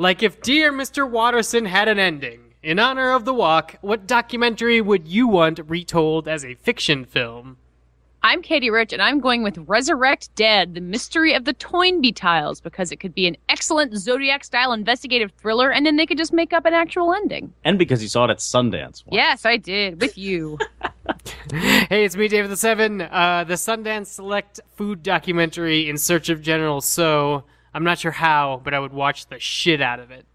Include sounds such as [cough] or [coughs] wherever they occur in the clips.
Like if Dear Mr. Watterson had an ending. In honor of the walk, what documentary would you want retold as a fiction film? I'm Katey Rich, and I'm going with Resurrect Dead, the mystery of the Toynbee tiles, because it could be an excellent Zodiac style investigative thriller, and then they could just make up an actual ending. And because you saw it at Sundance. once. Yes, I did, with you. [laughs] Hey, it's me, David the Seven. Uh, the Sundance Select food documentary in search of General Tso. I'm not sure how, but I would watch the shit out of it.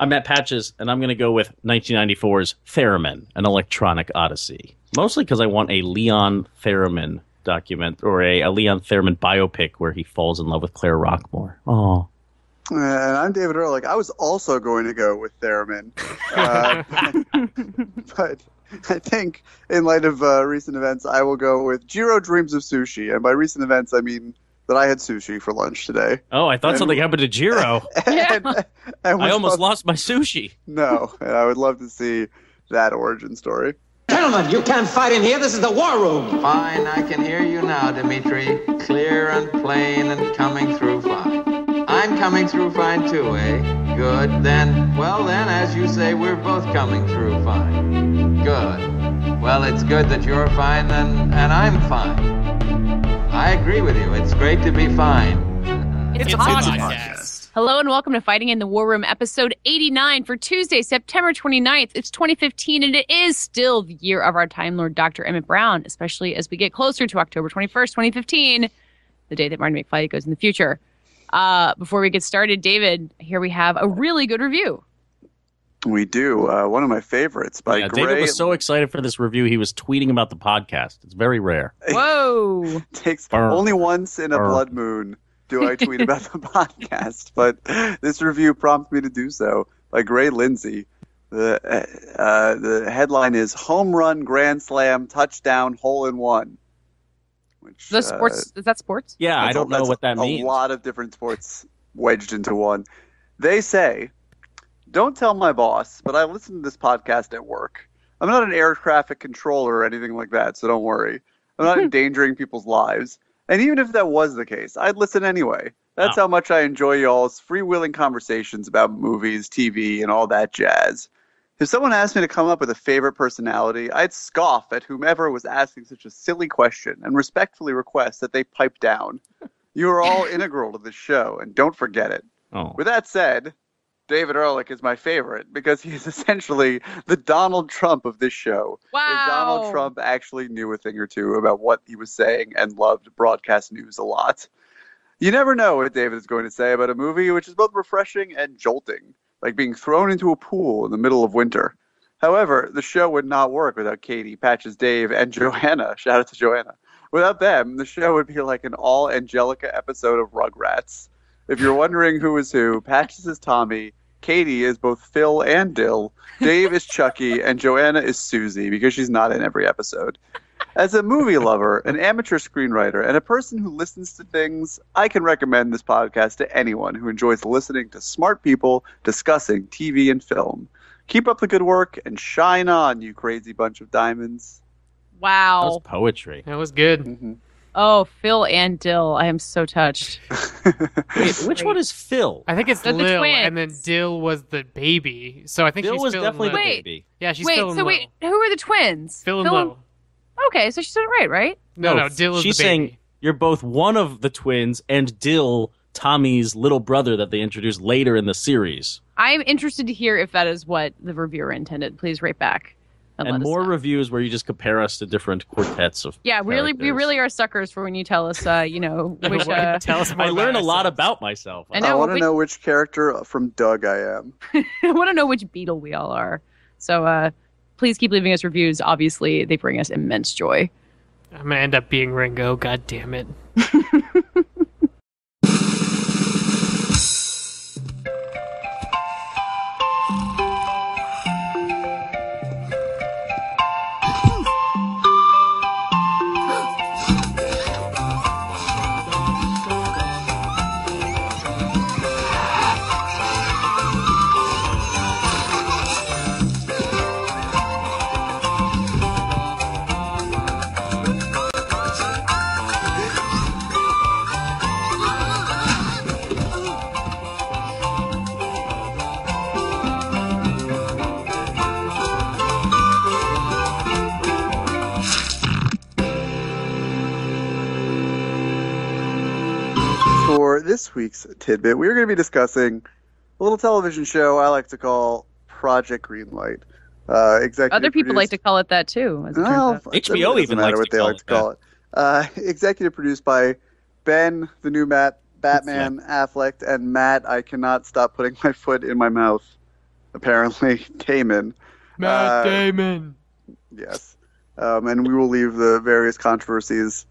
I'm Matt Patches, and I'm going to go with 1994's Theremin, an electronic odyssey. Mostly because I want a Leon Theremin document or a, a Leon Theremin biopic where he falls in love with Clara Rockmore. Oh, And I'm David Ehrlich. I was also going to go with Theremin. Uh, [laughs] but I think, in light of uh, recent events, I will go with Jiro Dreams of Sushi. And by recent events, I mean that I had sushi for lunch today. oh, I thought something happened to Jiro. [laughs] And, and I almost love- lost my sushi. No, and I would love to see that origin story. Gentlemen, you can't fight in here. This is the war room. Fine, I can hear you now, Dimitri. Clear and plain and coming through fine. I'm coming through fine too, eh? Good. Then, well then, as you say, we're both coming through fine. Good. Well, it's good that you're fine then, and I'm fine. I agree with you. It's great to be fine. It's, a podcast. Hello and welcome to Fighting in the War Room, episode 89 for Tuesday, September 29th. It's 2015 and it is still the year of our Time Lord, Dr. Emmett Brown, especially as we get closer to October 21st, 2015, the day that Martin McFly goes in the future. Uh, before we get started, David, here we have a really good review. We do. Uh, one of my favorites by Yeah, Gray. David was so excited for this review, he was tweeting about the podcast. It's very rare. [laughs] Whoa. takes Burr. only once in a Burr. blood moon do I tweet about the [laughs] podcast, but this review prompts me to do so by Gray Lindsay. The uh, the headline is "Home Run Grand Slam Touchdown Hole in One." Which The uh, sports, is that sports? Yeah, I don't know that's what that a means. lot of different sports wedged into one. They say, "Don't tell my boss, but I listen to this podcast at work. I'm not an air traffic controller or anything like that, so don't worry. I'm not [laughs] endangering people's lives. And even if that was the case, I'd listen anyway. That's Wow. how much I enjoy y'all's freewheeling conversations about movies, TV, and all that jazz." If someone asked me to come up with a favorite personality, I'd scoff at whomever was asking such a silly question and respectfully request that they pipe down. You are all [laughs] integral to this show, and don't forget it. Oh. With that said, David Ehrlich is my favorite because he is [laughs] essentially the Donald Trump of this show. If Donald Trump actually knew a thing or two about what he was saying and loved broadcast news a lot. You never know what David is going to say about a movie which is both refreshing and jolting, like being thrown into a pool in the middle of winter. However, the show would not work without Katey, Patches, Dave, and [laughs] Joanna. Shout out to Joanna. Without them, the show would be like an all Angelica episode of Rugrats. If you're wondering who is who, Patches is Tommy, Katey is both Phil and Dill, Dave is Chucky, and Joanna is Susie because she's not in every episode. As a movie lover, an amateur screenwriter, and a person who listens to things, I can recommend this podcast to anyone who enjoys listening to smart people discussing TV and film. Keep up the good work and shine on, you crazy bunch of diamonds. That was Wow. poetry. That was good. Mm-hmm. Oh, Phil and Dill. I am so touched. [laughs] Wait, which one is Phil? I think it's They're the Lil, twins. and then Dill was the baby. So I think Phil she's was Phil and definitely the Lil. Wait. baby. Yeah, she's wait, Phil so Lil. wait, who are the twins? Phil and Lil. Okay, so she said it right, right? No, no, Dill is She's the baby. saying you're both one of the twins and Dill, Tommy's little brother that they introduced later in the series. I'm interested to hear if that is what the reviewer intended. Please write back. And, And more know. reviews where you just compare us to different quartets of. Yeah, really, we really are suckers for when you tell us, uh, you know, [laughs] which. What- Uh, Tell us I learn a lot about myself. I I, want to know which character from Doug I am. [laughs] I want to know which beetle we all are. So uh, please keep leaving us reviews. Obviously, they bring us immense joy. I'm gonna end up being Ringo. God damn it. [laughs] week's tidbit, we're going to be discussing a little television show I like to call Project Greenlight. Uh, executive Other people produced- like to call it that too. As it turns well, out. it HBO doesn't even matter likes what to they call like it to call it. Uh, executive produced by Ben, the new Matt, Batman, Affleck, and Matt. I cannot stop putting my foot in my mouth. Apparently, [laughs] Damon. Matt Uh, Damon. Yes, um, and we will leave the various controversies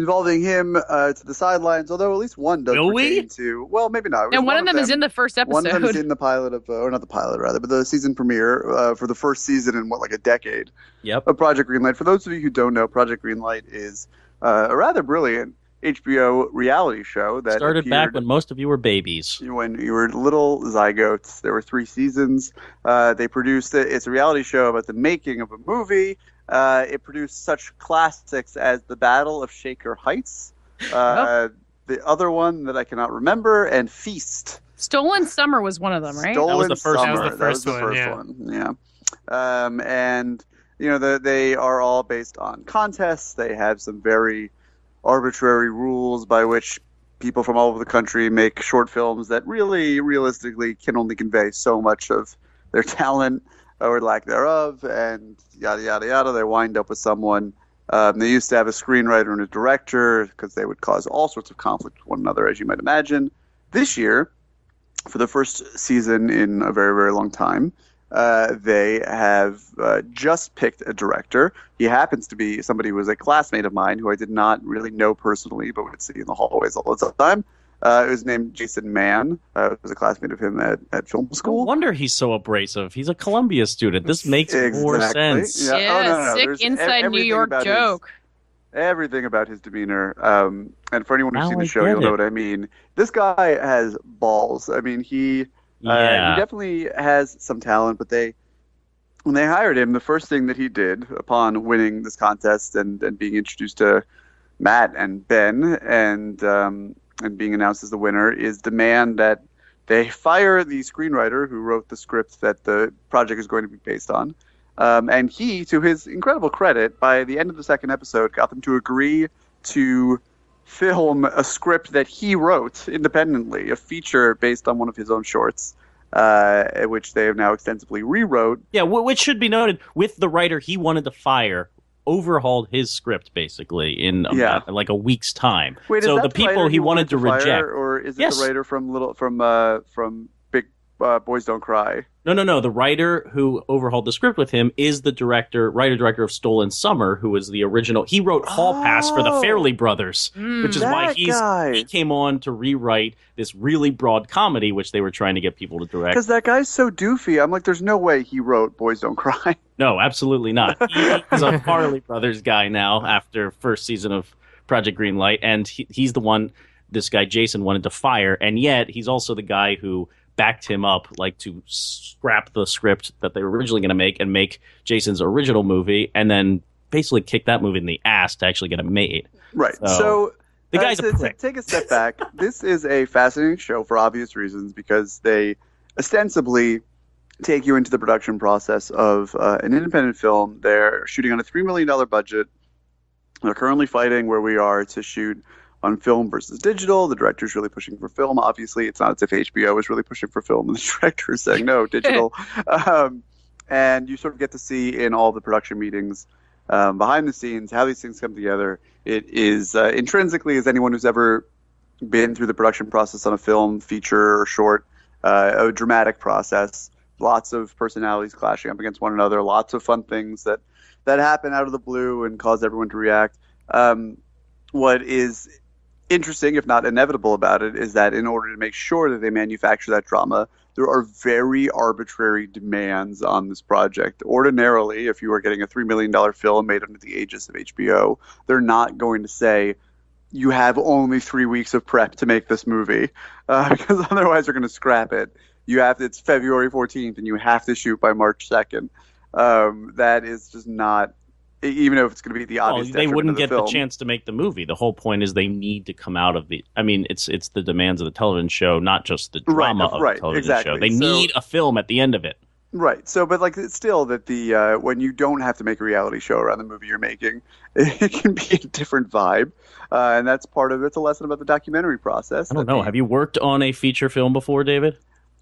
involving him uh, to the sidelines. Although at least one does Will we? to. Well, maybe not. And one of them is in the first episode. One of them is in the pilot of, uh, or not the pilot rather, but the season premiere uh, for the first season in what like a decade Yep. of Project Greenlight. For those of you who don't know, Project Greenlight is uh, a rather brilliant HBO reality show that Started back when most of you were babies. when you were little zygotes. There were three seasons. Uh, they produced it. It's a reality show about the making of a movie. Uh, it produced such classics as The Battle of Shaker Heights, uh, the other one that I cannot remember, and Feast. Stolen Summer was one of them, right? Stolen the first Summer. one. That was the That first was one, the first one. Yeah. Um, and you know the, they are all based on contests. They have some very arbitrary rules by which people from all over the country make short films that really, realistically, can only convey so much of their [laughs] talent or lack thereof, and yada yada yada. They wind up with someone. Um, they used to have a screenwriter and a director because they would cause all sorts of conflict with one another, as you might imagine. This year, for the first season in a very, very long time. Uh, they have uh, just picked a director. He happens to be somebody who was a classmate of mine who I did not really know personally, but would see in the hallways all the time. Uh, it was named Jason Mann. Uh, was a classmate of him at, at film school. No school. wonder he's so abrasive. He's a Columbia student. This makes more sense. Yeah. Yeah, Oh, no, no, no. sick There's e- inside New York about his- joke. everything about his demeanor. Um, and for anyone who's Now seen I the show, you'll know what I mean. This guy has balls. I mean, he uh, he definitely has some talent, but they when they hired him, the first thing that he did upon winning this contest and, and being introduced to Matt and Ben and um, and being announced as the winner is demand that they fire the screenwriter who wrote the script that the project is going to be based on. Um, and he, to his incredible credit, by the end of the second episode, got them to agree to film a script that he wrote independently, a feature based on one of his own shorts, uh, which they have now extensively rewrote. Yeah, which should be noted with the writer he wanted to fire overhauled his script basically in Yeah. about, like a week's time. Wait, so is that the people he wanted to reject. or is it Yes. the writer from Little from uh, from uh, Boys Don't Cry? No, no, no. The writer who overhauled the script with him is the director, writer director of Stolen Summer, who was the original. He wrote Hall Pass for the Oh. Farrelly Brothers, which is why he's guy. he came on to rewrite this really broad comedy, which they were trying to get people to direct. Because that guy's so doofy. I'm like, there's no way he wrote Boys Don't Cry. [laughs] No, absolutely not. He- he's a [laughs] Farrelly Brothers guy now after first season of Project Greenlight, and he, he's the one this guy Jason wanted to fire, and yet he's also the guy who backed him up, like to scrap the script that they were originally going to make and make Jason's original movie, and then basically kick that movie in the ass to actually get it made. Right. So, So, the uh, guy's a to, to prick. take a step back, [laughs] this is a fascinating show for obvious reasons because they ostensibly take you into the production process of uh, an independent film. They're shooting on a $3 million budget. They're currently fighting where we are to shoot on film versus digital. The director's really pushing for film. Obviously, it's not as if HBO is really pushing for film and the [laughs] director is saying no, digital. [laughs] um, and you sort of get to see in all the production meetings um, behind the scenes how these things come together. It is uh, intrinsically, as anyone who's ever been through the production process on a film, feature, or short, uh, a dramatic process. Lots of personalities clashing up against one another. Lots of fun things that that happen out of the blue and cause everyone to react. Um, what is interesting, if not inevitable, about it is that in order to make sure that they manufacture that drama, there are very arbitrary demands on this project. Ordinarily, if you are getting a $3 million film made under the aegis of HBO, they're not going to say, you have only three weeks of prep to make this movie, [laughs] uh, because otherwise they're going to scrap it. You have it's February 14th, and you have to shoot by March 2nd. Um, that is just not, even if it's going to be the Well, they wouldn't of the get film. the chance to make the movie. The whole point is they need to come out of the. I mean, it's it's the demands of the television show, not just the Right, drama of right, the television exactly. show. They So- need a film at the end of it. Right. So, but like, it's still that the uh, when you don't have to make a reality show around the movie you're making, [laughs] it can be a different vibe, uh, and that's part of it. it's a lesson about the documentary process. I don't know. the- Have you worked on a feature film before, David?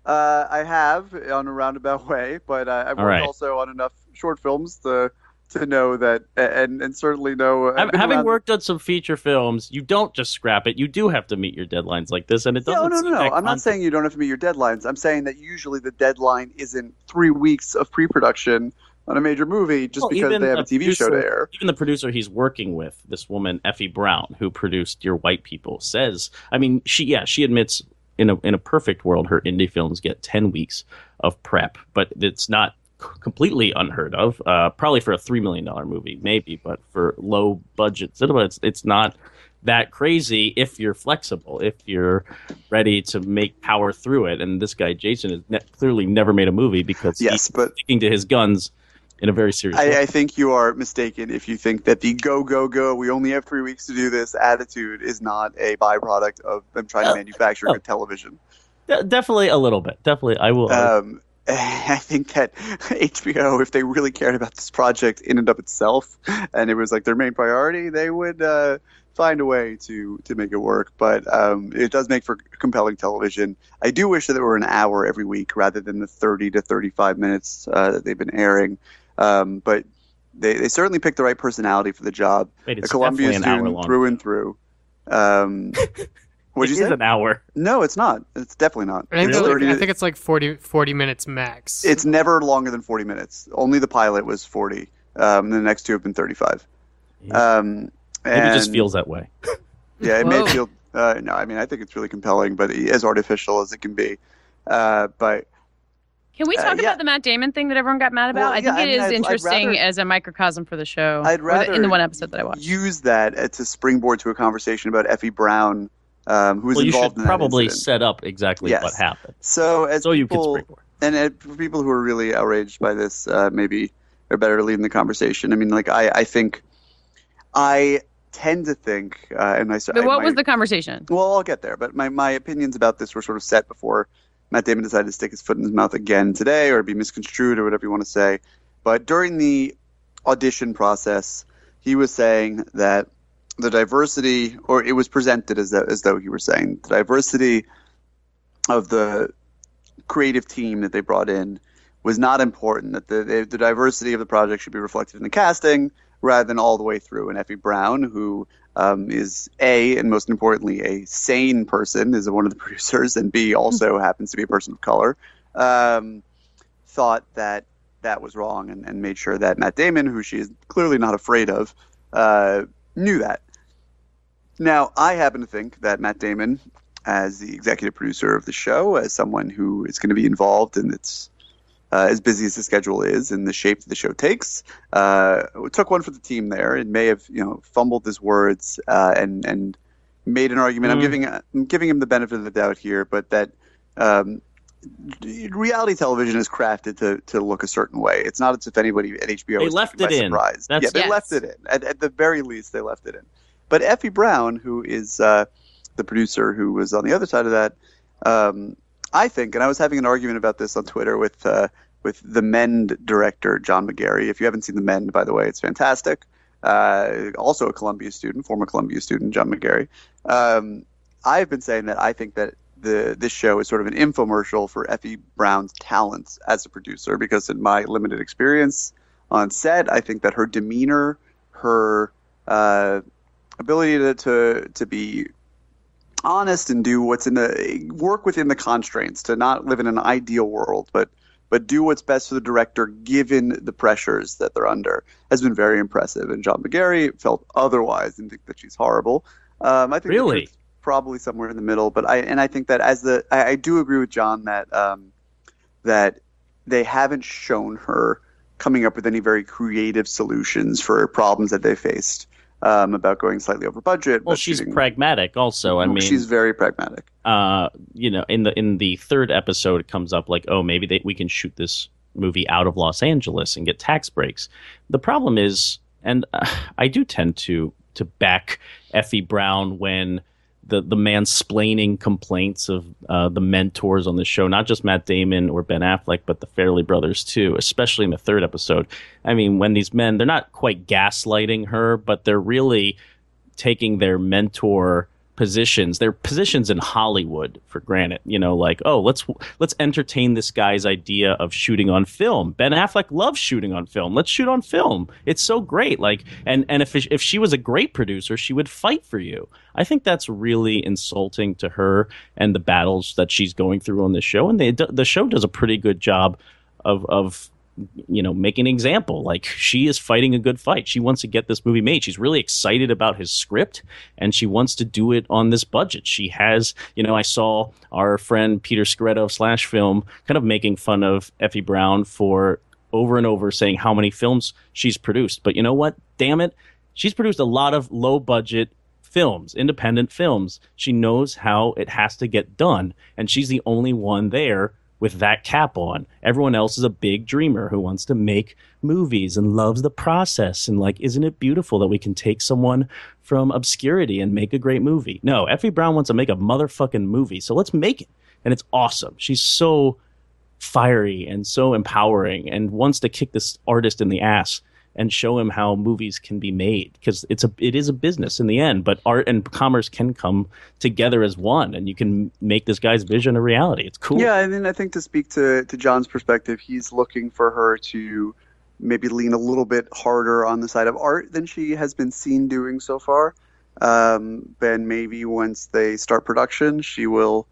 Uh, I have on a roundabout [laughs] way, but uh, I've worked right. also on enough short films to to know that, and and certainly know. Uh, I've Having worked on some feature films, you don't just scrap it. You do have to meet your deadlines like this, and it doesn't. oh, no, no, no. I'm not saying you don't have to meet your deadlines. I'm saying that usually the deadline isn't three weeks of pre-production on a major movie just Well, because they have a TV show to air. Even the producer he's working with, this woman Effie Brown, who produced Dear White People, says, I mean, she yeah, she admits in a in a perfect world, her indie films get ten weeks of prep, but it's not completely unheard of. Uh, probably for a three million dollar movie, maybe, but for low budget cinema, it's it's not that crazy if you're flexible, if you're ready to make power through it. And this guy Jason has ne- clearly never made a movie because Yes, he's but sticking to his guns in a very serious way. I, I think you are mistaken if you think that the go go go we only have three weeks to do this attitude is not a byproduct of them trying to Uh, manufacture oh. good television. De- definitely a little bit. Definitely, I will. Um, [laughs] I think that HBO, if they really cared about this project in and of itself, and it was like their main priority, they would uh, find a way to to make it work. But um, it does make for compelling television. I do wish that it were an hour every week rather than the 30 to 35 minutes uh, that they've been airing. Um, but they, they certainly picked the right personality for the job. Wait, a it's Columbia definitely an hour long. through and through. Um, [laughs] what'd It you is say? an hour. No, it's not. It's definitely not. I think, It's it's like- 30 I think it's like 40, 40 minutes max. it's never longer than 40 minutes. Only the pilot was 40. Um, the next two have been 35. Um, Maybe it just feels that way. [laughs] Yeah, it may feel. Uh, no, I mean, I think it's really compelling, but as artificial as it can be. Uh, but Can we Uh, talk yeah. about the Matt Damon thing that everyone got mad about? Well, I yeah, think I mean, is I'd- I'd interesting rather- as a microcosm for the show. I'd rather the- in the one episode that I watched. use that uh, to springboard to a conversation about Effie Brown, um, who was Well, you should in that probably incident. set up exactly Yes. what happened, So, as so you could people, and uh, for people who are really outraged by this, uh, maybe they're better leading the conversation. I mean, like I, I think, I tend to think, uh, and I. But I- what my- was the conversation? Well, I'll get there, but my, my opinions about this were sort of set before Matt Damon decided to stick his foot in his mouth again today, or be misconstrued, or whatever you want to say. But during the audition process, he was saying that the diversity, or it was presented as though, as though he were saying the diversity of the creative team that they brought in was not important. That the the, the diversity of the project should be reflected in the casting rather than all the way through. And Effie Brown, who um, is a and most importantly a sane person, is one of the [laughs] producers, and B also happens to be a person of color, um, thought that that was wrong and, and made sure that Matt Damon, who she is clearly not afraid of, uh, knew that. Now, I happen to think that Matt Damon, as the executive producer of the show, as someone who is going to be involved in its uh, as busy as the schedule is and the shape that the show takes, uh, took one for the team there and may have you know fumbled his words uh, and and made an argument. I'm Mm. giving I'm giving him the benefit of the doubt here, but that um, reality television is crafted to to look a certain way. It's not as if anybody at HBO They left taken by it in. surprise. That's- yeah, they Yes. left it in. At, at the very least, they left it in. But Effie Brown, who is uh, the producer who was on the other side of that, um, I think, and I was having an argument about this on Twitter with uh, with the Mend director John Magary. If you haven't seen the Mend, by the way, it's fantastic. Uh, also a Columbia student, former Columbia student, John Magary. Um, I've been saying that I think that the this show is sort of an infomercial for Effie Brown's talents as a producer because in my limited experience on set, I think that her demeanor, her uh, ability to, to to be honest and do what's in the work within the constraints to not live in an ideal world but but do what's best for the director given the pressures that they're under has been very impressive. And john magary felt otherwise and think that she's horrible. Um, i think Really? probably somewhere in the middle but i and i think that as the i, I do agree with john that um, that they haven't shown her coming up with any very creative solutions for problems that they faced um, about going slightly over budget. Well, but she's shooting- pragmatic. Also, I mean, she's very pragmatic. uh, you know, in the in the third episode, it comes up like, oh, maybe they, we can shoot this movie out of Los Angeles and get tax breaks. The problem is, and uh, [laughs] I do tend to to back Effie Brown when the the mansplaining complaints of uh, the mentors on the show, not just Matt Damon or Ben Affleck, but the Farrelly brothers too, especially in the third episode. I mean, when these men, they're not quite gaslighting her, but they're really taking their mentor positions. They're positions in hollywood for granted you know like oh let's let's entertain this guy's idea of shooting on film. Ben affleck loves shooting on film. Let's shoot on film. It's so great. Like and and if if she was a great producer she would fight for you. I think that's really insulting to her and the battles that she's going through on the show. And they, the show does a pretty good job of of you know, make an example. Like she is fighting a good fight. She wants to get this movie made. She's really excited about his script and she wants to do it on this budget. She has, you know, I saw our friend Peter Sciretta of Slash Film kind of making fun of Effie Brown for over and over saying how many films she's produced. But you know what? Damn it. She's produced a lot of low budget films, independent films. She knows how it has to get done. And she's the only one there with that cap on. Everyone else is a big dreamer who wants to make movies and loves the process. And like, isn't it beautiful that we can take someone from obscurity and make a great movie? No, Effie Brown wants to make a motherfucking movie. So let's make it. And it's awesome. She's so fiery and so empowering and wants to kick this artist in the ass and show him how movies can be made because it's a it is a business in the end but art and commerce can come together as one and you can make this guy's vision a reality. It's cool. Yeah and then i think to speak to to john's perspective he's looking for her to maybe lean a little bit harder on the side of art than she has been seen doing so far. Um, then maybe once they start production she will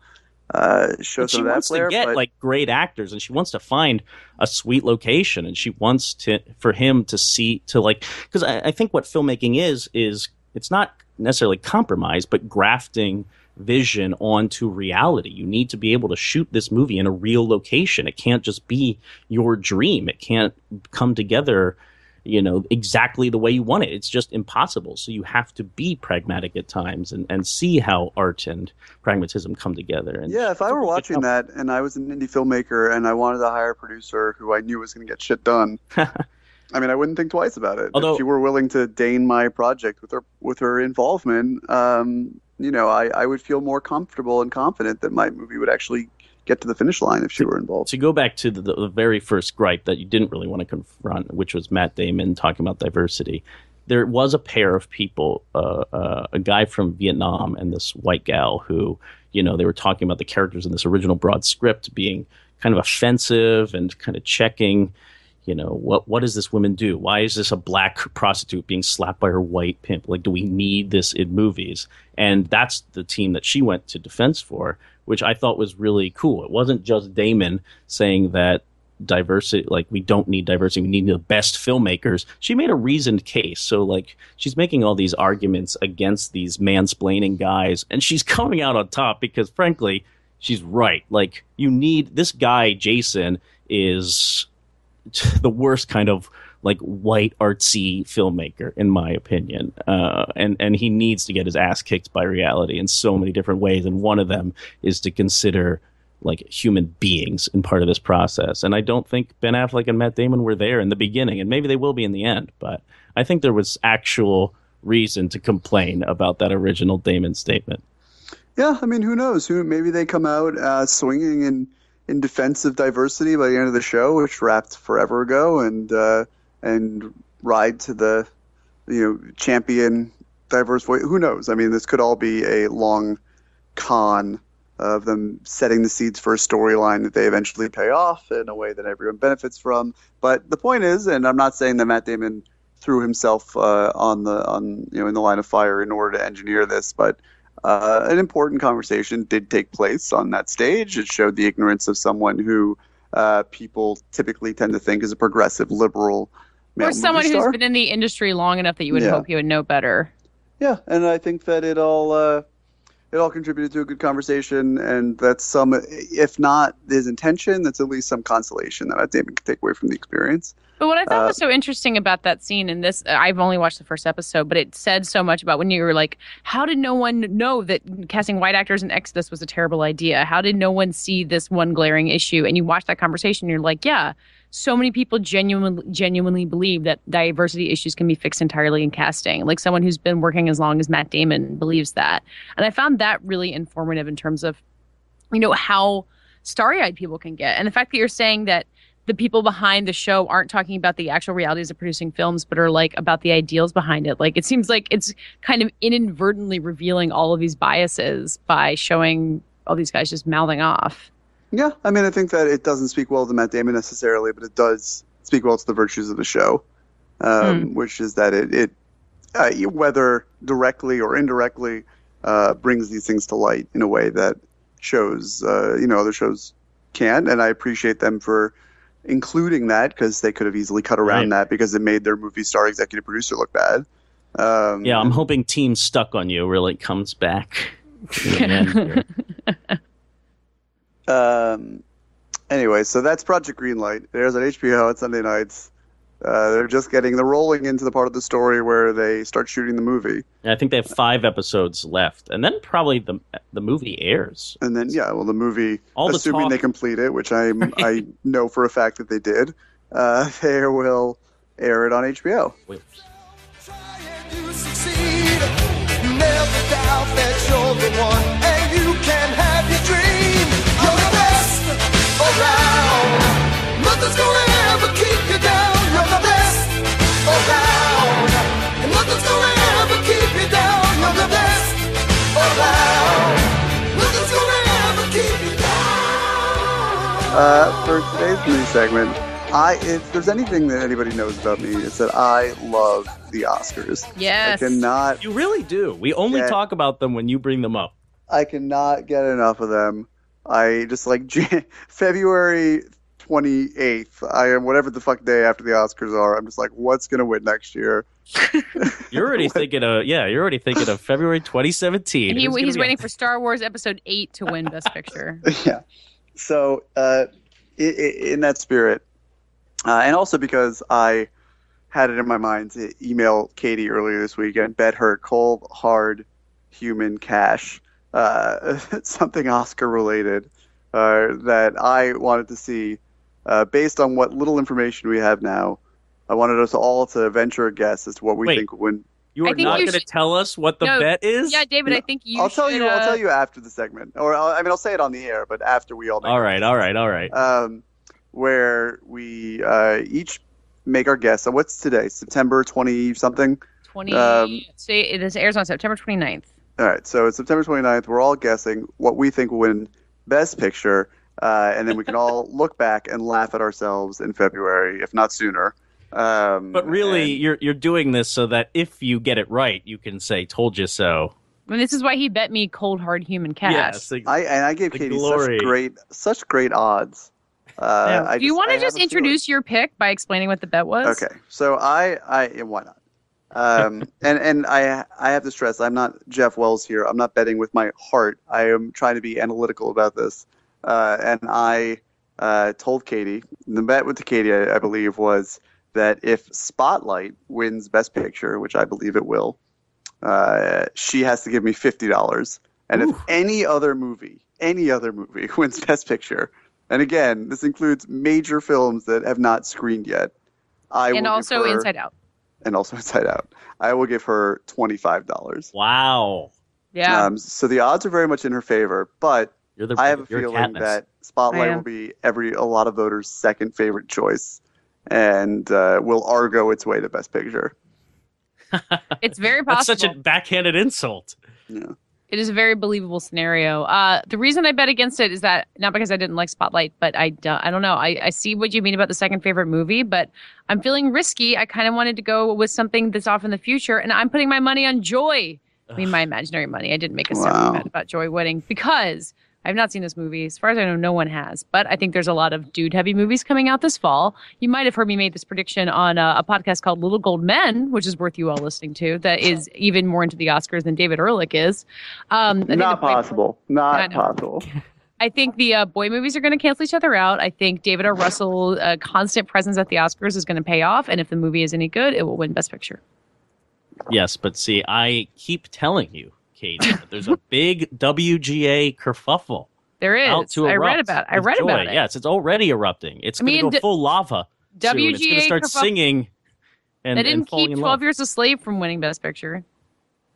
uh, show some of that wants to get but- like great actors and she wants to find a sweet location and she wants to for him to see to like because I, I think what filmmaking is is it's not necessarily compromise but grafting vision onto reality. You need to be able to shoot this movie in a real location. It can't just be your dream. It can't come together you know exactly the way you want it. It's just impossible. So you have to be pragmatic at times and, and see how art and pragmatism come together. And Yeah, if I were watching that and I was an indie filmmaker and I wanted to hire a producer who I knew was going to get shit done, [laughs] I mean, I wouldn't think twice about it. Although- if she were willing to deign my project with her with her involvement, um, you know, I, I would feel more comfortable and confident that my movie would actually get to the finish line if she were involved. to go back to the, the very first gripe that you didn't really want to confront, which was Matt Damon talking about diversity. There was a pair of people, uh, uh, a guy from Vietnam and this white gal who, you know, they were talking about the characters in this original broad script being kind of offensive and kind of checking, you know, what what does this woman do? Why is this a black prostitute being slapped by her white pimp? Like, do we need this in movies? And that's the team that she went to defense for, which I thought was really cool. It wasn't just Damon saying that diversity like we don't need diversity we need the best filmmakers. She made a reasoned case. So like she's making all these arguments against these mansplaining guys and she's [laughs] coming out on top because frankly she's right. Like you need this guy jason is [laughs] the worst kind of like white artsy filmmaker in my opinion. Uh, and and he needs to get his ass kicked by reality in so many different ways and one of them is to consider like human beings in part of this process. And i don't think ben affleck and matt damon were there in the beginning and maybe they will be in the end but i think there was actual reason to complain about that original damon statement. Yeah, I mean, who knows? Who maybe they come out uh, swinging in in defense of diversity by the end of the show, which wrapped forever ago, and uh, and ride to the you know champion diverse voice. Who knows? I mean, this could all be a long con of them setting the seeds for a storyline that they eventually pay off in a way that everyone benefits from. But the point is, and I'm not saying that Matt Damon threw himself uh, on the on you know in the line of fire in order to engineer this, but uh, an important conversation did take place on that stage. It showed the ignorance of someone who uh, people typically tend to think is a progressive liberal or someone who's star. been in the industry long enough that you would Yeah. hope you would know better. Yeah, and I think that it all uh, it all contributed to a good conversation, and that's some, if not his intention, that's at least some consolation that Damon can take away from the experience. But what I thought Uh, was so interesting about that scene in this, I've only watched the first episode, but it said so much about when you were like, how did no one know that casting white actors in Exodus was a terrible idea? How did no one see this one glaring issue? And you watch that conversation, and you're like, yeah. So many people genuinely genuinely believe that diversity issues can be fixed entirely in casting. Like someone who's been working as long as Matt Damon believes that. And I found that really informative in terms of you know how starry-eyed people can get. And the fact that you're saying that the people behind the show aren't talking about the actual realities of producing films, but are like about the ideals behind it. Like it seems like it's kind of inadvertently revealing all of these biases by showing all these guys just mouthing off. Yeah, I mean, I think that it doesn't speak well to Matt Damon necessarily, but it does speak well to the virtues of the show, um, which is that it, it uh, whether directly or indirectly, uh, brings these things to light in a way that shows, uh, you know, other shows can't. And I appreciate them for including that because they could have easily cut around Right. that because it made their movie star executive producer look bad. Um, Yeah, I'm hoping Team Stuck on You really comes back. [laughs] [laughs] in the end here. Um, anyway, so that's Project Greenlight. It airs on HBO on Sunday nights. Uh, they're just getting they're rolling into the part of the story where they start shooting the movie, And I think they have five episodes left, and then probably the the movie airs. and then yeah, well, the movie, All the assuming talk- they complete it, which I [laughs] I know for a fact that they did, uh, [laughs] they will air it on HBO. Wait, you succeed. Never doubt that you're the one, Nothing's gonna ever keep you down. You're the best around, and nothing's gonna ever keep you down. You're the best around. Nothing's gonna ever keep you down. Uh, for today's news segment, I if there's anything that anybody knows about me, it's that I love the Oscars. Yes. I cannot you really do. We only Yeah. talk about them when you bring them up. I cannot get enough of them. I just like [laughs] Jan- February 28th. I am whatever the fuck day after the Oscars are. I'm just like, what's gonna win next year? [laughs] You're already [laughs] thinking of yeah. You're already thinking of February 2017. He, he's waiting on- for Star Wars Episode 8 to win Best Picture. [laughs] yeah. So, uh, i- i- in that spirit, uh, and also because I had it in my mind to email Katey earlier this week and bet her cold, hard, human cash, uh, something Oscar related, uh, that I wanted to see, uh, based on what little information we have now. I wanted us all to venture a guess as to what we Wait. think would win. You I are think not you going to should- tell us what the No, bet is. Yeah, David, I think you I'll tell should, you. I'll uh, tell you after the segment, or I'll, I mean, I'll say it on the air, but after we all. make All our right, all right, all right. um, where we uh, each make our guess. So what's today? September twenty something. 20. um, say it is airs on September 29th. All right, so it's September 29th. We're all guessing what we think will win Best Picture, uh, and then we can all look back and laugh at ourselves in February, if not sooner. Um, But really, and- you're you're doing this so that if you get it right, you can say "told you so." I mean, this is why he bet me cold, hard human cash. Yes, ex- I and I gave Katey glory. such great, such great odds. Uh, I Do you want to just have feeling- introduce your pick by explaining what the bet was? Okay, so I, I, yeah, why not? Um, [laughs] and and I, I have to stress, I'm not Jeff Wells here. I'm not betting with my heart. I am trying to be analytical about this. Uh, and I uh, told Katey, the bet with Katey, I, I believe, was that if Spotlight wins Best Picture, which I believe it will, uh, she has to give me fifty dollars. And if any other movie, any other movie [laughs] wins Best Picture, and again, this includes major films that have not screened yet. I will And give also her- Inside Out. and also Inside Out. I will give her twenty five dollars. wow. Yeah. Um, so the odds are very much in her favor, but You're the I have a you're feeling Katniss. that Spotlight will be every a lot of voters' second favorite choice, and uh, will argo its way to Best Picture. [laughs] it's very possible. that's such a backhanded insult. Yeah. It is a very believable scenario. Uh, the reason I bet against it is that not because I didn't like Spotlight, but I, don't- I don't know. I, I see what you mean about the second favorite movie, but I'm feeling risky. I kind of wanted to go with something that's off in the future, and I'm putting my money on Joy. I mean, my imaginary money. I didn't make a separate Wow. bet about Joy winning because I've not seen this movie. As far as I know, no one has. But I think there's a lot of dude heavy movies coming out this fall. You might have heard me make this prediction on a, a podcast called Little Gold Men, which is worth you all listening to. That is even more into the Oscars than David Ehrlich is. Um, Not the possible. I Not know. possible. [laughs] I think the uh, boy movies are going to cancel each other out. I think David O. Russell' uh, constant presence at the Oscars is going to pay off, and if the movie is any good, it will win Best Picture. Yes, but see, I keep telling you, Katey, there's a big WGA kerfuffle. There is. I read about. It. I read joy. about it. Yes, it's already erupting. It's I going mean, to go d- full lava. soon. It's going to WGA start Kerfuffle- singing. And, They didn't keep Twelve. Years a Slave from winning Best Picture.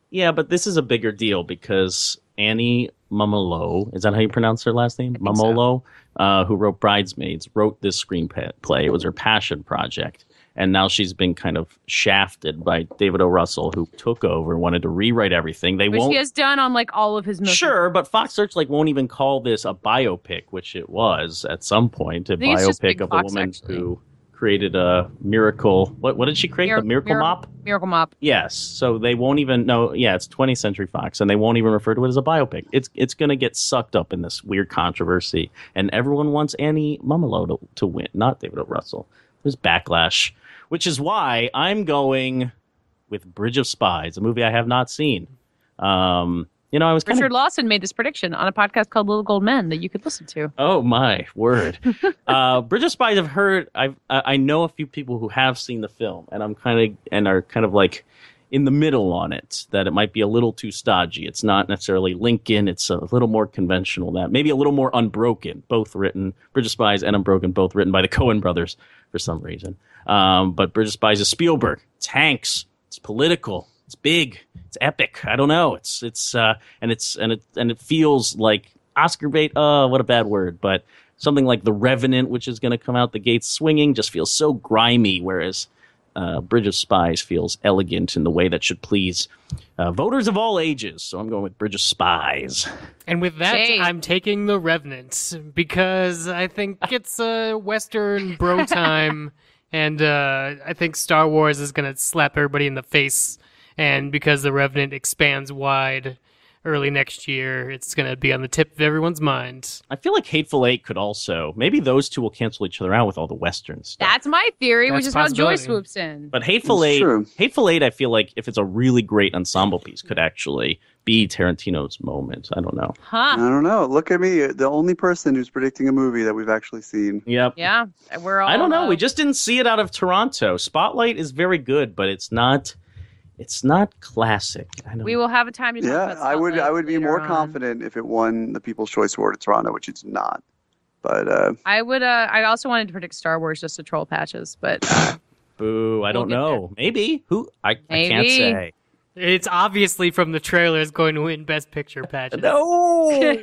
Yeah, but this is a bigger deal because Annie Mumolo, is that how you pronounce her last name? think so. Uh, who wrote Bridesmaids, wrote this screenplay. It was her passion project. And now she's been kind of shafted by David O. Russell, who took over, wanted to rewrite everything. They Which won't. he has done on like all of his most Sure, but Fox Searchlight won't even call this a biopic, which it was at some point. A think it's just biopic of a woman actually. who created a miracle. What what did she create? Mir- the Miracle Mir- Mop? Miracle Mop. Yes. So they won't even know. Yeah, it's 20th Century Fox, and they won't even refer to it as a biopic. It's it's going to get sucked up in this weird controversy, and everyone wants Annie Mumolo to, to win, not David O. Russell. There's backlash, which is why I'm going with Bridge of Spies, a movie I have not seen. Um, you know, I was kind Richard of Lawson made this prediction on a podcast called Little Gold Men that you could listen to. Oh my word! [laughs] uh, Bridge of Spies. I've heard. I've. I I know a few people who have seen the film, and I'm kind of and are kind of like in the middle on it. That it might be a little too stodgy. It's not necessarily Lincoln. It's a little more conventional. That maybe a little more Unbroken. Both written. Bridge of Spies and Unbroken. Both written by the [laughs] Coen brothers for some reason. Um, but of Spies is Spielberg. It's Hanks. It's political. It's big. It's epic. I don't know. It's it's uh, and it's and it and it feels like Oscar bait. Oh, what a bad word. But something like The Revenant, which is going to come out the gates swinging, just feels so grimy. Whereas uh, Bridge of Spies feels elegant in the way that should please uh, voters of all ages. So I'm going with Bridge of Spies. And with that, Jay. I'm taking the Revenant because I think [laughs] it's a Western bro time, and uh, I think Star Wars is gonna slap everybody in the face. And because the Revenant expands wide early next year, it's gonna be on the tip of everyone's mind. I feel like Hateful Eight could also maybe those two will cancel each other out with all the Western stuff. That's my theory, which is how Joy swoops in. But Hateful It's Eight, true. Hateful Eight, I feel like if it's a really great ensemble piece, could actually be Tarantino's moment. I don't know. Huh. I don't know. Look at me, the only person who's predicting a movie that we've actually seen. Yep. Yeah, we're all. I don't know. uh, We just didn't see it out of Toronto. Spotlight is very good, but it's not. It's not classic. I don't We will have a time to talk Yeah, about. I would. I would be more on. confident if it won the People's Choice Award at Toronto, which it's not. But uh, I would. Uh, I also wanted to predict Star Wars just to troll patches, but uh, [laughs] Boo! I don't get know. Maybe who? I, I can't say. It's obviously from the trailer is going to win Best Picture [laughs] pageant. No! [laughs]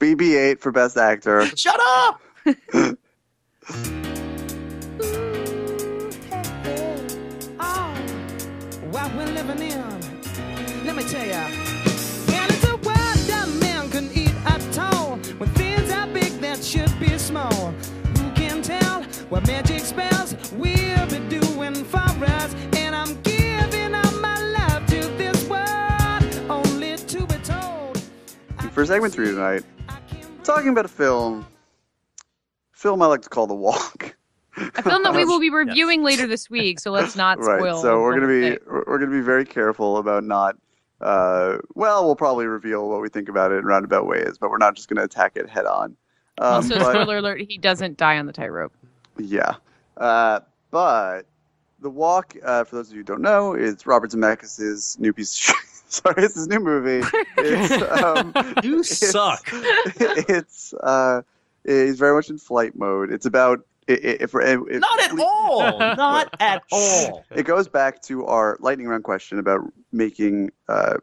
BB-8 for Best Actor. Shut up! We're living in. Let me tell ya. And it's a world that man can eat at all. When things are big that should be small. Who can tell what magic spells we'll be doing for us? And I'm giving my love to this world, only to be told. For segment three tonight, talking about a film. Film I like to call The Walk. A film that we will be reviewing later this week. So let's not [laughs] spoil. right. So we're gonna be thing. we're we're gonna be very careful about not. Uh, well, we'll probably reveal what we think about it in roundabout ways, but we're not just gonna attack it head on. Um, Also, but- spoiler alert: he doesn't die on the tightrope. Yeah. Uh, but The Walk, uh, for those of you who don't know, is Robert Zemeckis' new piece of shit. [laughs] Sorry, it's his new movie. [laughs] It's, um, You it's- suck. It's, uh, he's very much in flight mode. It's about. It, it, if, it, it, Not at all. [laughs] Not at [laughs] all. It goes back to our lightning round question about making uh,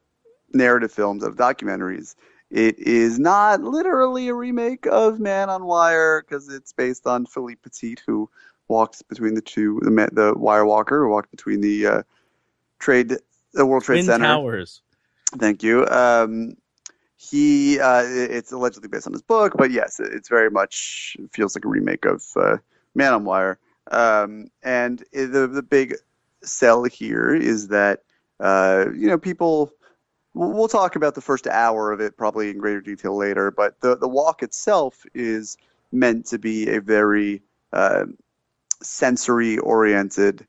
narrative films of documentaries. It is not literally a remake of Man on Wire because it's based on Philippe Petit, who walked between the two, the, the wire walker, who walked between the uh, trade, the World Trade Twin Center. Towers. Thank you. Um, he, uh, it's allegedly based on his book, but yes, it's very much feels like a remake of uh, Man on Wire. Um, and the the big sell here is that uh, you know people. We'll talk about the first hour of it probably in greater detail later, but the the walk itself is meant to be a very uh, sensory oriented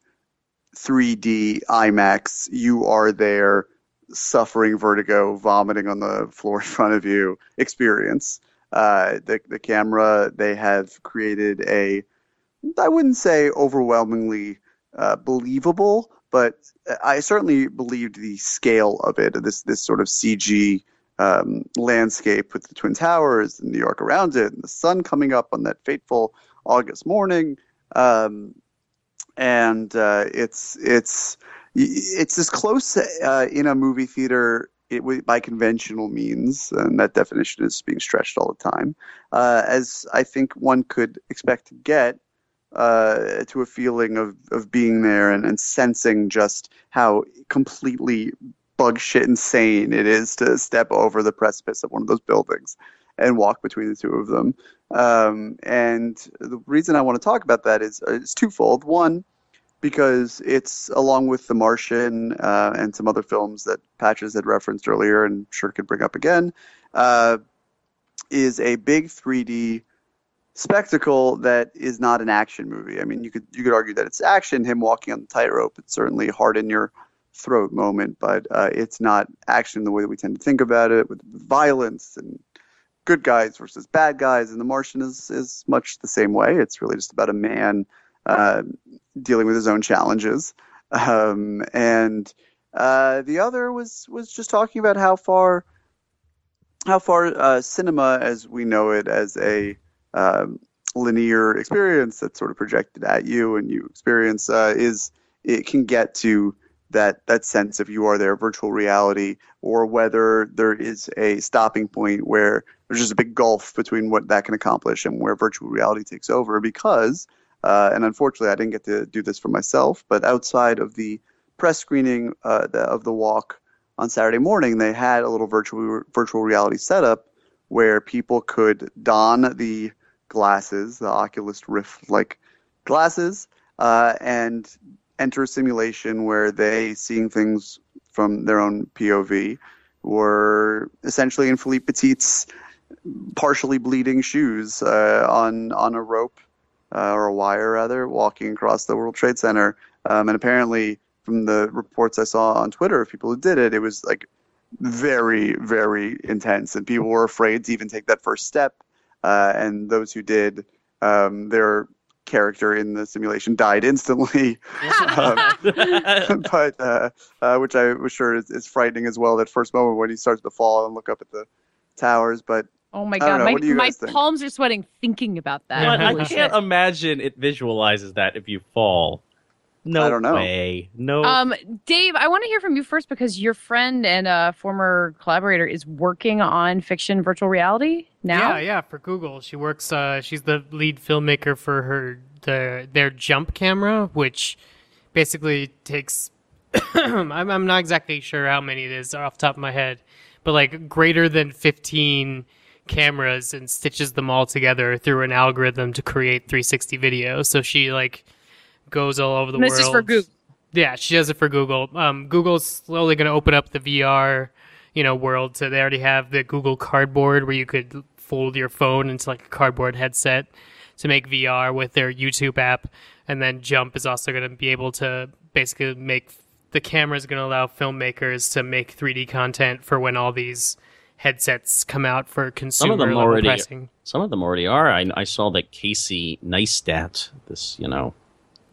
3D IMAX. You are there suffering vertigo, vomiting on the floor in front of you experience. Uh, the the camera they have created a I wouldn't say overwhelmingly uh, believable, but I certainly believed the scale of it. This this sort of CG um, landscape with the Twin Towers and New York around it, and the sun coming up on that fateful August morning. Um, and uh, it's it's it's as close uh, in a movie theater it, by conventional means, and that definition is being stretched all the time, uh, as I think one could expect to get uh, to a feeling of, of being there and, and sensing just how completely bug shit insane it is to step over the precipice of one of those buildings and walk between the two of them. Um, and the reason I want to talk about that is, is twofold. One, because it's along with The Martian uh, and some other films that Patches had referenced earlier and sure could bring up again, uh, is a big 3D spectacle that is not an action movie. I mean, you could you could argue that it's action, him walking on the tightrope. It's certainly hard in your throat moment, but uh, it's not action the way that we tend to think about it with violence and good guys versus bad guys. And The Martian is is much the same way. It's really just about a man uh, dealing with his own challenges. Um, and uh, the other was was just talking about how far how far uh, cinema, as we know it, as a um, linear experience that's sort of projected at you and you experience, uh, is it can get to that that sense if you are there, virtual reality, or whether there is a stopping point where there's just a big gulf between what that can accomplish and where virtual reality takes over. Because, uh, and unfortunately, I didn't get to do this for myself, but outside of the press screening uh, the, of the walk on Saturday morning, they had a little virtual virtual reality setup where people could don the glasses, the Oculus Rift like glasses, uh, and enter a simulation where they, seeing things from their own POV, were essentially in Philippe Petit's partially bleeding shoes uh, on on a rope uh, or a wire rather, walking across the World Trade Center. Um, and apparently, from the reports I saw on Twitter of people who did it, it was like very, very intense, and people were afraid to even take that first step. Uh, and those who did, um, their character in the simulation died instantly. [laughs] um, [laughs] but uh, uh, which I was sure is, is frightening as well. That first moment when he starts to fall and look up at the towers, but Oh my god, my, What do you my think? palms are sweating thinking about that. But I can't shit. imagine it visualizes that if you fall. No I don't know. way. No. Um, Dave, I want to hear from you first because your friend and uh, former collaborator is working on fiction virtual reality now. Yeah, yeah, for Google. She works uh she's the lead filmmaker for her the their jump camera, which basically takes [coughs] I'm I'm not exactly sure how many it is off the top of my head, but like greater than 15 cameras and stitches them all together through an algorithm to create 360 video. So she like goes all over the And this world. is for Google. Yeah, she does it for Google. Um, Google's slowly going to open up the VR, you know, world. So they already have the Google Cardboard where you could fold your phone into like a cardboard headset to make VR with their YouTube app, and then Jump is also going to be able to basically make the camera is going to allow filmmakers to make 3D content for when all these headsets come out for consumer some of them already. pricing. Some of them already are. I, I saw that Casey Neistat, this you know,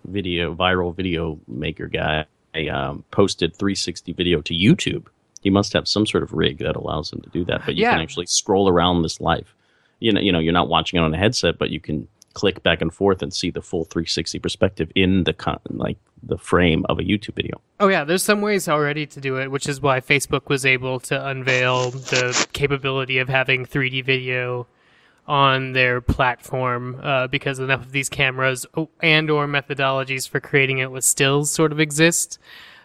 video viral video maker guy, um, posted 360 video to YouTube. He must have some sort of rig that allows him to do that. But you Yeah. can actually scroll around this life. You know, you know, you're not watching it on a headset, but you can click back and forth and see the full 360 perspective in the con- like the frame of a YouTube video. Oh yeah, there's some ways already to do it, which is why Facebook was able to unveil the capability of having 3D video on their platform uh, because enough of these cameras and or methodologies for creating it with stills sort of exist.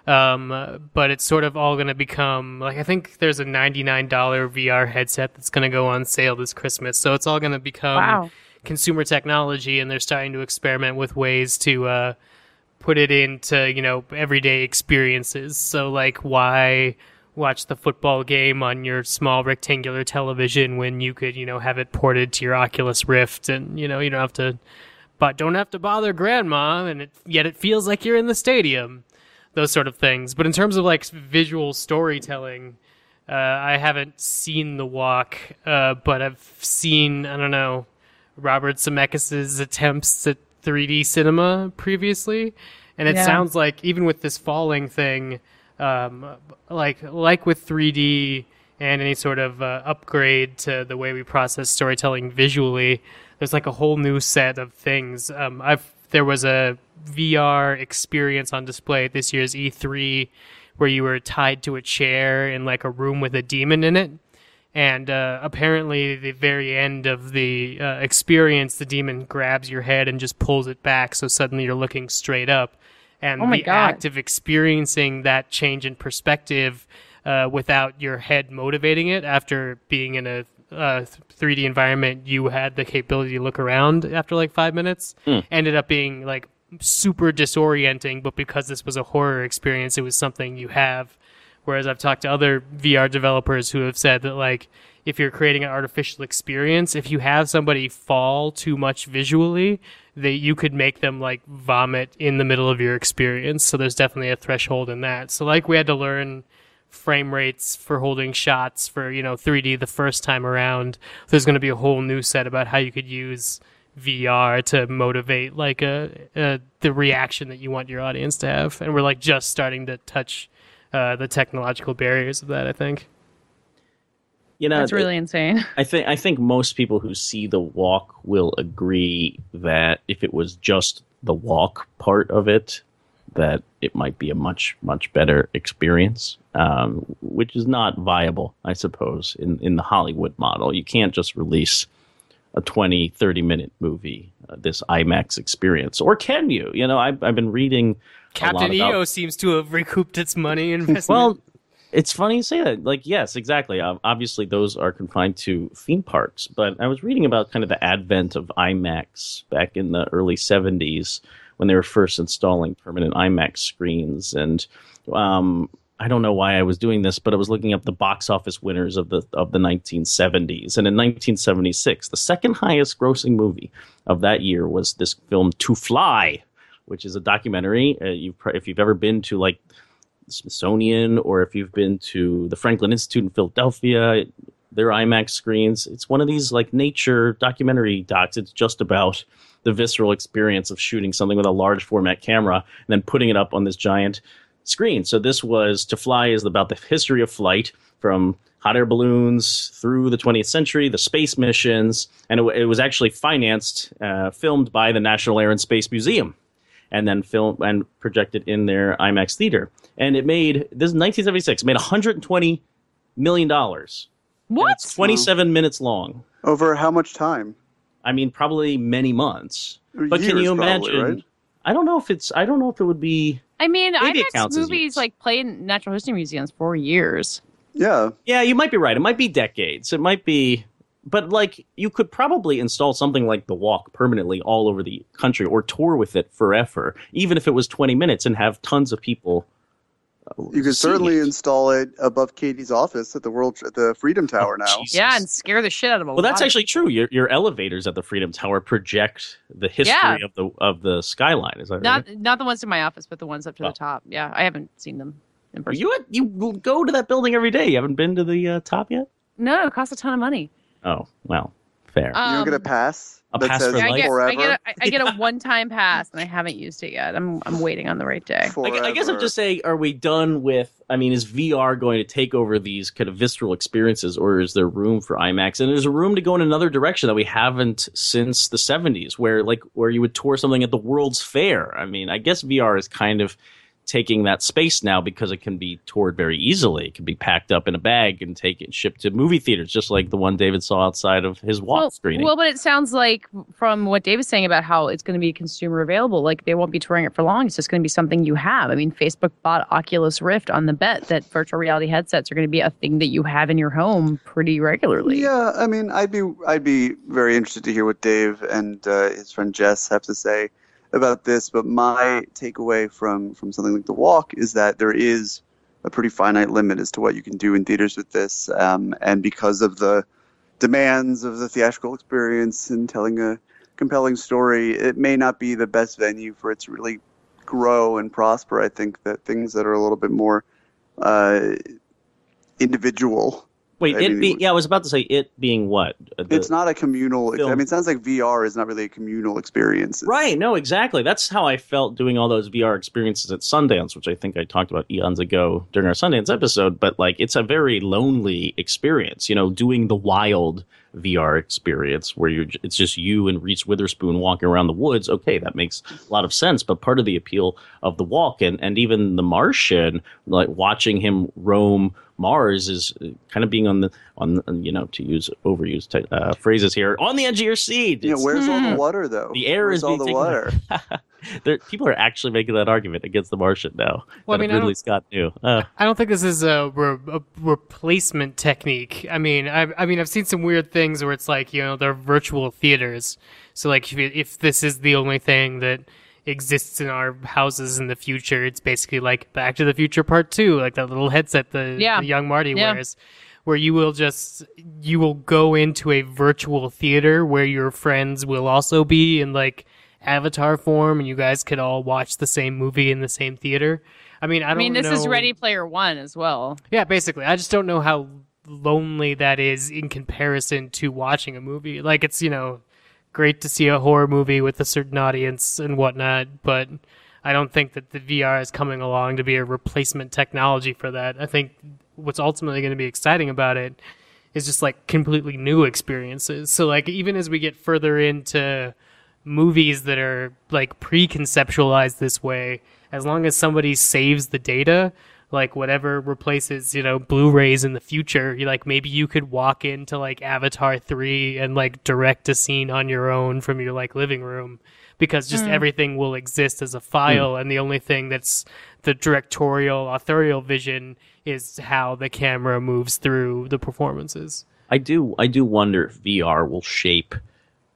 Um, but it's sort of all going to become like I think there's a $99 VR headset that's going to go on sale this Christmas. So it's all going to become Wow. Consumer technology, and they're starting to experiment with ways to uh, put it into you know everyday experiences. So like, why watch the football game on your small rectangular television when you could you know have it ported to your Oculus Rift, and you know you don't have to, but don't have to bother grandma, and it, yet it feels like you're in the stadium. Those sort of things. But in terms of like visual storytelling, uh, I haven't seen The Walk, uh, but I've seen I don't know Robert Zemeckis' attempts at 3D cinema previously, and it Yeah. sounds like even with this falling thing, um, like like with 3D, and any sort of uh, upgrade to the way we process storytelling visually. There's like a whole new set of things. Um, I've there was a VR experience on display at this year's E3 where you were tied to a chair in like a room with a demon in it. And uh, apparently, the very end of the uh, experience, the demon grabs your head and just pulls it back, so suddenly you're looking straight up. And Oh the God. act of experiencing that change in perspective uh, without your head motivating it after being in a uh, 3D environment, you had the capability to look around after like five minutes. Ended up being like super disorienting, but because this was a horror experience, it was something you have. Whereas I've talked to other VR developers who have said that like if you're creating an artificial experience, if you have somebody fall too much visually, that you could make them like vomit in the middle of your experience. So there's definitely a threshold in that. So like we had to learn frame rates for holding shots for you know 3D the first time around. There's going to be a whole new set about how you could use VR to motivate like a, a the reaction that you want your audience to have, and we're like just starting to touch uh, the technological barriers of that. I think. You know, That's really insane. [laughs] I think I think most people who see the walk will agree that if it was just the walk part of it, that it might be a much much better experience, um, which is not viable, I suppose, in in the Hollywood model. You can't just release a 20 30 minute movie uh, this IMAX experience or can you you know I've, I've been reading Captain about- EO seems to have recouped its money [laughs] investment. well, it's funny you say that. Like, yes, exactly. Um, obviously, those are confined to theme parks. But I was reading about kind of the advent of IMAX back in the early '70s when they were first installing permanent IMAX screens, and um, I don't know why I was doing this, but I was looking up the box office winners of the of the 1970s, and in 1976, the second highest grossing movie of that year was this film To Fly, which is a documentary. Uh, you've, pr- if you've ever been to like Smithsonian or if you've been to the Franklin Institute in Philadelphia, their IMAX screens. It's one of these like nature documentary docs. It's just about the visceral experience of shooting something with a large format camera and then putting it up on this giant screen. So this was To Fly is about the history of flight from hot air balloons through the 20th century, the space missions, and it, it was actually financed, uh, filmed by the National Air and Space Museum and then film and projected in their IMAX theater. And it made this is 1976 made 120 million dollars. What? It's 27 minutes long. Over how much time? I mean, probably many months. But can Years, you probably, imagine? right? I don't know if it's. I don't know if it would be. I mean, Maybe it IMAX movies like play in natural history museums for years. Yeah. Yeah, you might be right. It might be decades. It might be. But like, you could probably install something like the Walk permanently all over the country, or tour with it forever, even if it was 20 minutes, and have tons of people. uh, You could certainly it. install it above Katey's office at the World at the Freedom Tower now. Oh, Jesus. Yeah, and scare the shit out of a Well, that's of actually true. Your your elevators at the Freedom Tower project the history Yeah. of the of the skyline. Is that Not right? not the ones in my office, but the ones up to Oh. the top. Yeah, I haven't seen them in person. You you go to that building every day. You haven't been to the uh, top yet. no, it costs a ton of money. Oh well, fair. you don't get a Um, pass A that pass says for I life? get, forever. I get, a, I- I get a [laughs] one-time pass, and I haven't used it yet. I'm, I'm waiting on the right day. I, gu- I guess I'm Forever. just saying, are we done with? I mean, is VR going to take over these kind of visceral experiences, or is there room for IMAX? And there's room to go in another direction that we haven't since the 70s, where like where you would tour something at the World's Fair. I mean, I guess VR is kind of taking that space now because it can be toured very easily. It can be packed up in a bag and taken shipped to movie theaters, just like the one David saw outside of his wall Well, screening. well, but it sounds like from what Dave was saying about how it's going to be consumer available, like they won't be touring it for long. It's just going to be something you have. I mean, Facebook bought Oculus Rift on the bet that virtual reality headsets are going to be a thing that you have in your home pretty regularly. Yeah, I mean, I'd be I'd be very interested to hear what Dave and uh, his friend Jess have to say about this. But my takeaway from from something like The Walk is that there is a pretty finite limit as to what you can do in theaters with this, um, and because of the demands of the theatrical experience and telling a compelling story, it may not be the best venue for it to really grow and prosper. I think that things that are a little bit more uh, individual Wait, I it mean, be yeah. I was about to say it being what? Uh, the- it's not a communal. I mean, it sounds like VR is not really a communal experience. It's- Right, no, exactly. That's how I felt doing all those VR experiences at Sundance, which I think I talked about eons ago during our Sundance episode. But like, it's a very lonely experience, you know, doing the wild VR experience where you're, it's just you and Reese Witherspoon walking around the woods. Okay, that makes a lot of sense. But part of the appeal of the walk and, and even the Martian, like watching him roam Mars is uh, kind of being on the, on, you know, to use overused te- uh, phrases here, on the edge of your seat. Yeah, It's- where's all the water though? The air where's is all the water. [laughs] [laughs] [laughs] there, people are actually making that argument against the Martian now. Well, I mean, I Ridley don't- Scott knew. Uh, I don't think this is a, re- a replacement technique. I mean, I, I mean, I've seen some weird things where it's like you know they're virtual theaters. So like if, if this is the only thing that exists in our houses in the future, it's basically like Back to the Future Part Two, like that little headset the, Yeah. the young Marty Yeah. wears. Where you will just you will go into a virtual theater where your friends will also be in like avatar form, and you guys could all watch the same movie in the same theater. I mean, I I don't. mean, this is Ready Player One as well. yeah, basically. I just don't know how lonely that is in comparison to watching a movie. Like, it's, you know, great to see a horror movie with a certain audience and whatnot, but I don't think that the VR is coming along to be a replacement technology for that. I think what's ultimately going to be exciting about it is just like completely new experiences. So, like, even as we get further into movies that are like pre-conceptualized this way as long as somebody saves the data like whatever replaces you know blu-rays in the future you like maybe you could walk into like avatar 3 and like direct a scene on your own from your like living room because just hmm. everything will exist as a file hmm. and the only thing that's the directorial authorial vision is how the camera moves through the performances. I do, I do wonder if VR will shape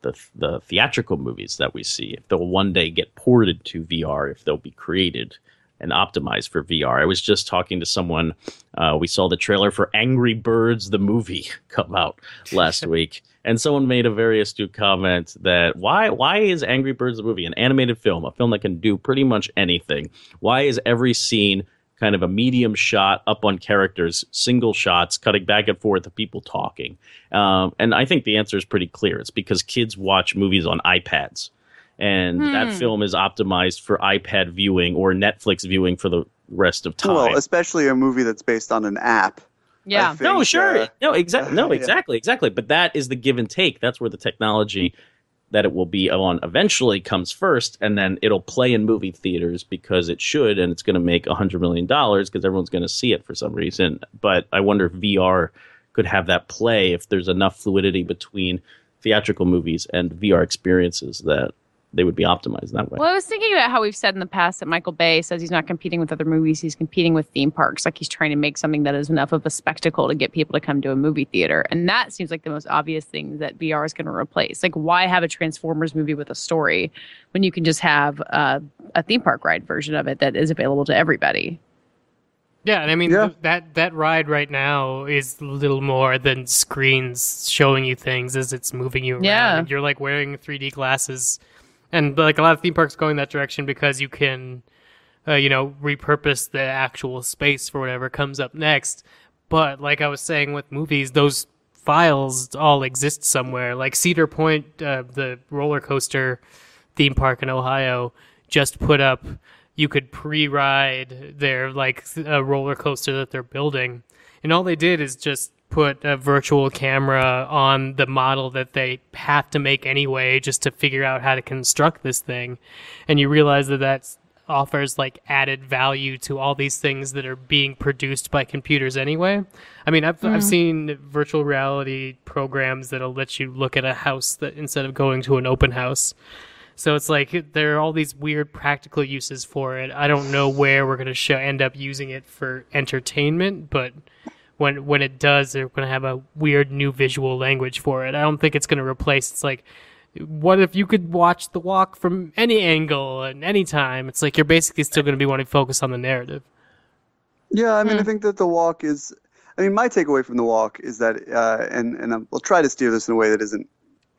the the theatrical movies that we see. If they'll one day get ported to VR, if they'll be created and optimized for VR. I was just talking to someone. Uh, we saw the trailer for Angry Birds, the movie, [laughs] come out last [laughs] week, and someone made a very astute comment that why why is Angry Birds the movie an animated film, a film that can do pretty much anything? Why is every scene kind of a medium shot up on characters, single shots, cutting back and forth of people talking? Um, and I think the answer is pretty clear. It's because kids watch movies on iPads and that film is optimized for iPad viewing or Netflix viewing for the rest of time. Well, especially a movie that's based on an app. Yeah. Think, no, sure, uh, no, exactly, no, [laughs] yeah. exactly, exactly. But that is the give and take. That's where the technology that it will be on eventually comes first, and then it'll play in movie theaters because it should, and it's going to make a hundred million dollars because everyone's going to see it for some reason. But I wonder if VR could have that play if there's enough fluidity between theatrical movies and VR experiences that they would be optimized that way. Well, I was thinking about how we've said in the past that Michael Bay says he's not competing with other movies; he's competing with theme parks. Like he's trying to make something that is enough of a spectacle to get people to come to a movie theater, and that seems like the most obvious thing that VR is going to replace. Like, why have a Transformers movie with a story when you can just have uh, a theme park ride version of it that is available to everybody? Yeah, and I mean Yeah. th- that that ride right now is little more than screens showing you things as it's moving you around. Yeah. You're like wearing 3D glasses, and like a lot of theme parks going that direction because you can, uh, you know, repurpose the actual space for whatever comes up next. But like I was saying with movies, those files all exist somewhere. Like Cedar Point, uh, the roller coaster theme park in Ohio, just put up. You could pre-ride their like a roller coaster that they're building, and all they did is just put a virtual camera on the model that they have to make anyway, just to figure out how to construct this thing, and you realize that that offers like added value to all these things that are being produced by computers anyway. I mean, I've I've mm. seen virtual reality programs that'll let you look at a house that instead of going to an open house. So it's like there are all these weird practical uses for it. I don't know where we're going to show end up using it for entertainment, but when when it does, they're going to have a weird new visual language for it. I don't think it's going to replace. It's like, what if you could watch the walk from any angle and any time? It's like you're basically still going to be wanting to focus on the narrative. Yeah, I mean, Hmm. I think that the walk is. I mean, my takeaway from the walk is that, uh, and and I'm- I'll try to steer this in a way that isn't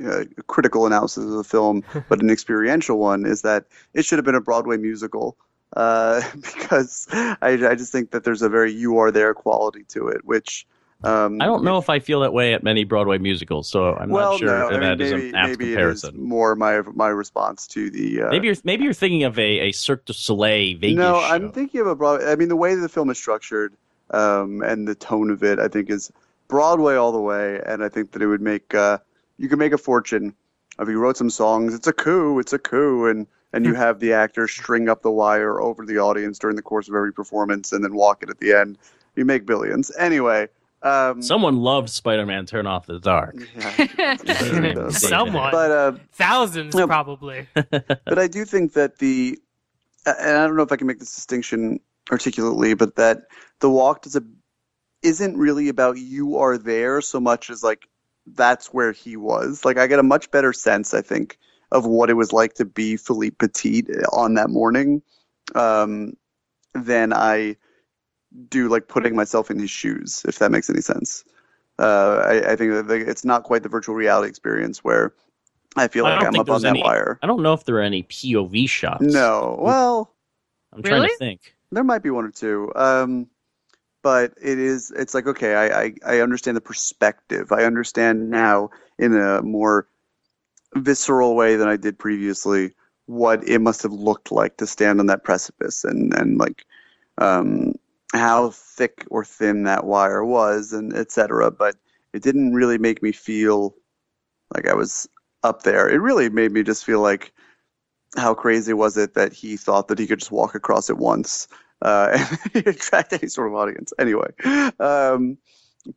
uh, a critical analysis of the film, [laughs] but an experiential one, is that it should have been a Broadway musical. Uh, [laughs] because I, I just think that there's a very you are there quality to it, which Um, I don't know if I feel that way at many Broadway musicals, so I'm well, not sure no, if I mean, that is maybe, an apt maybe it is more my my response to the. Uh, Maybe you're maybe you're thinking of a, a Cirque du Soleil Vegas no, show. I'm thinking of a Broadway. I mean, the way the film is structured um, and the tone of it, I think, is Broadway all the way. And I think that it would make uh, you could make a fortune if you wrote some songs. It's a coup. It's a coup, and and Hmm. you have the actors string up the wire over the audience during the course of every performance, and then walk it at the end. You make billions. Anyway. Um, Someone loved Spider-Man: Turn Off the Dark. yeah, [laughs] Someone. but uh, Thousands, No. probably. [laughs] but I do think that the, and I don't know if I can make this distinction articulately, but that the walk does a, isn't really about you are there so much as like that's where he was. Like I get a much better sense, I think, of what it was like to be Philippe Petit on that morning, um, than I do like putting myself in his shoes, if that makes any sense. Uh, I, I think that the, it's not quite the virtual reality experience where I feel I like don't I'm up on that any- wire. I don't know if there are any POV shots. No, well, I'm trying Really? to think. there might be one or two. Um, but it is. It's like okay, I, I I understand the perspective. I understand now in a more visceral way than I did previously what it must have looked like to stand on that precipice and and like um, how thick or thin that wire was and etc. But it didn't really make me feel like I was up there. It really made me just feel like how crazy was it that he thought that he could just walk across it once uh, [laughs] and attract any sort of audience. Anyway, um,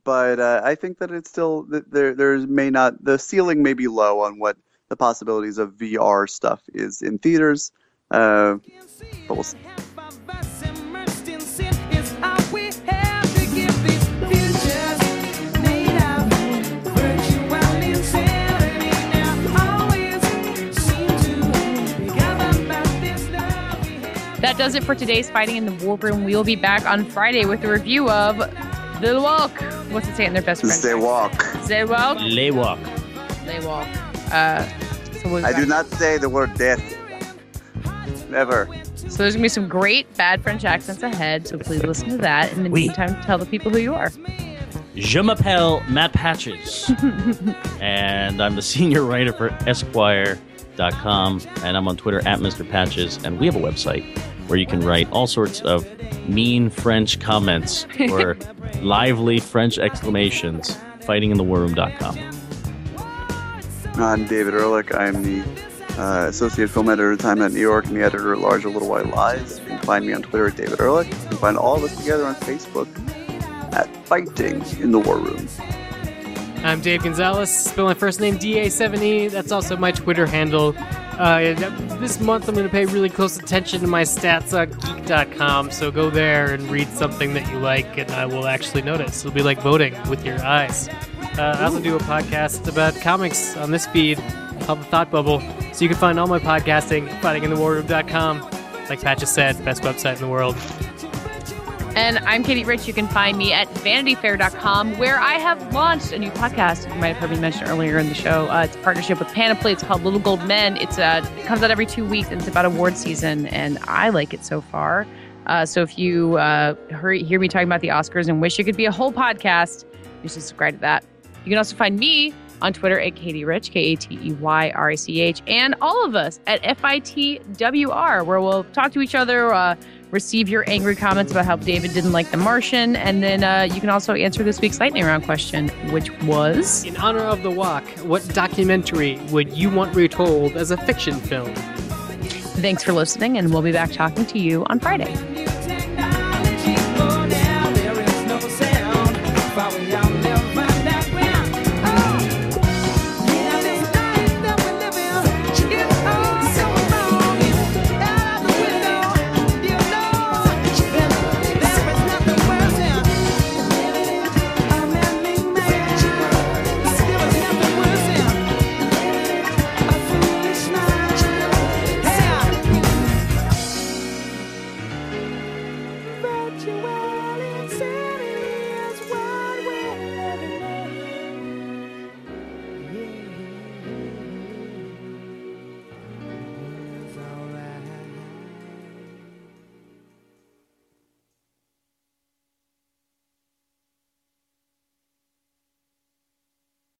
but uh, I think that it's still there. There may not the ceiling may be low on what the possibilities of VR stuff is in theaters. Uh, but we'll see. That does it for today's Fighting in the War Room. We will be back on Friday with a review of The Walk. What's it say in their best friend? They walk. They Walk. Lay walk. They Walk. Uh, so we'll be I do not say the word death. Never. So there's gonna be some great bad French accents ahead. So please listen to that. In the Oui. meantime, tell the people who you are. Je m'appelle Matt Patches, [laughs] and I'm the senior writer for Esquire.com, and I'm on Twitter at Mr. Patches, and we have a website where you can write all sorts of mean French comments or [laughs] lively French exclamations. FightingInTheWarRoom.com. I'm David Ehrlich. I'm the uh, associate film editor at Time Out New York and the editor at large of Little White Lies. You can find me on Twitter at David Ehrlich. You can find all of us together on Facebook at Fighting in the War Room. I'm Dave Gonzalez. Spell my first name DA7E. That's also my Twitter handle. Uh, this month I'm going to pay really close attention to my stats on geek.com, so go there and read something that you like, and I will actually notice. It'll be like voting with your eyes. Uh, I also do a podcast about comics on this feed called The Thought Bubble, so you can find all my podcasting at fightinginthewarroom.com. Like Pat just said, best website in the world. And I'm Katey Rich. You can find me at vanityfair.com, where I have launched a new podcast. You might have heard me mention earlier in the show. Uh, it's a partnership with Panoply. It's called Little Gold Men. It's uh, it comes out every two weeks, and it's about award season, and I like it so far. Uh, so if you uh, hear, hear me talking about the Oscars and wish it could be a whole podcast, you should subscribe to that. You can also find me on Twitter at Katey Rich, K A T E Y R I C H, and all of us at FITWR, where we'll talk to each other, uh, receive your angry comments about how David didn't like The Martian, and then uh, you can also answer this week's lightning round question, which was In honor of the walk, what documentary would you want retold as a fiction film? Thanks for listening, and we'll be back talking to you on Friday.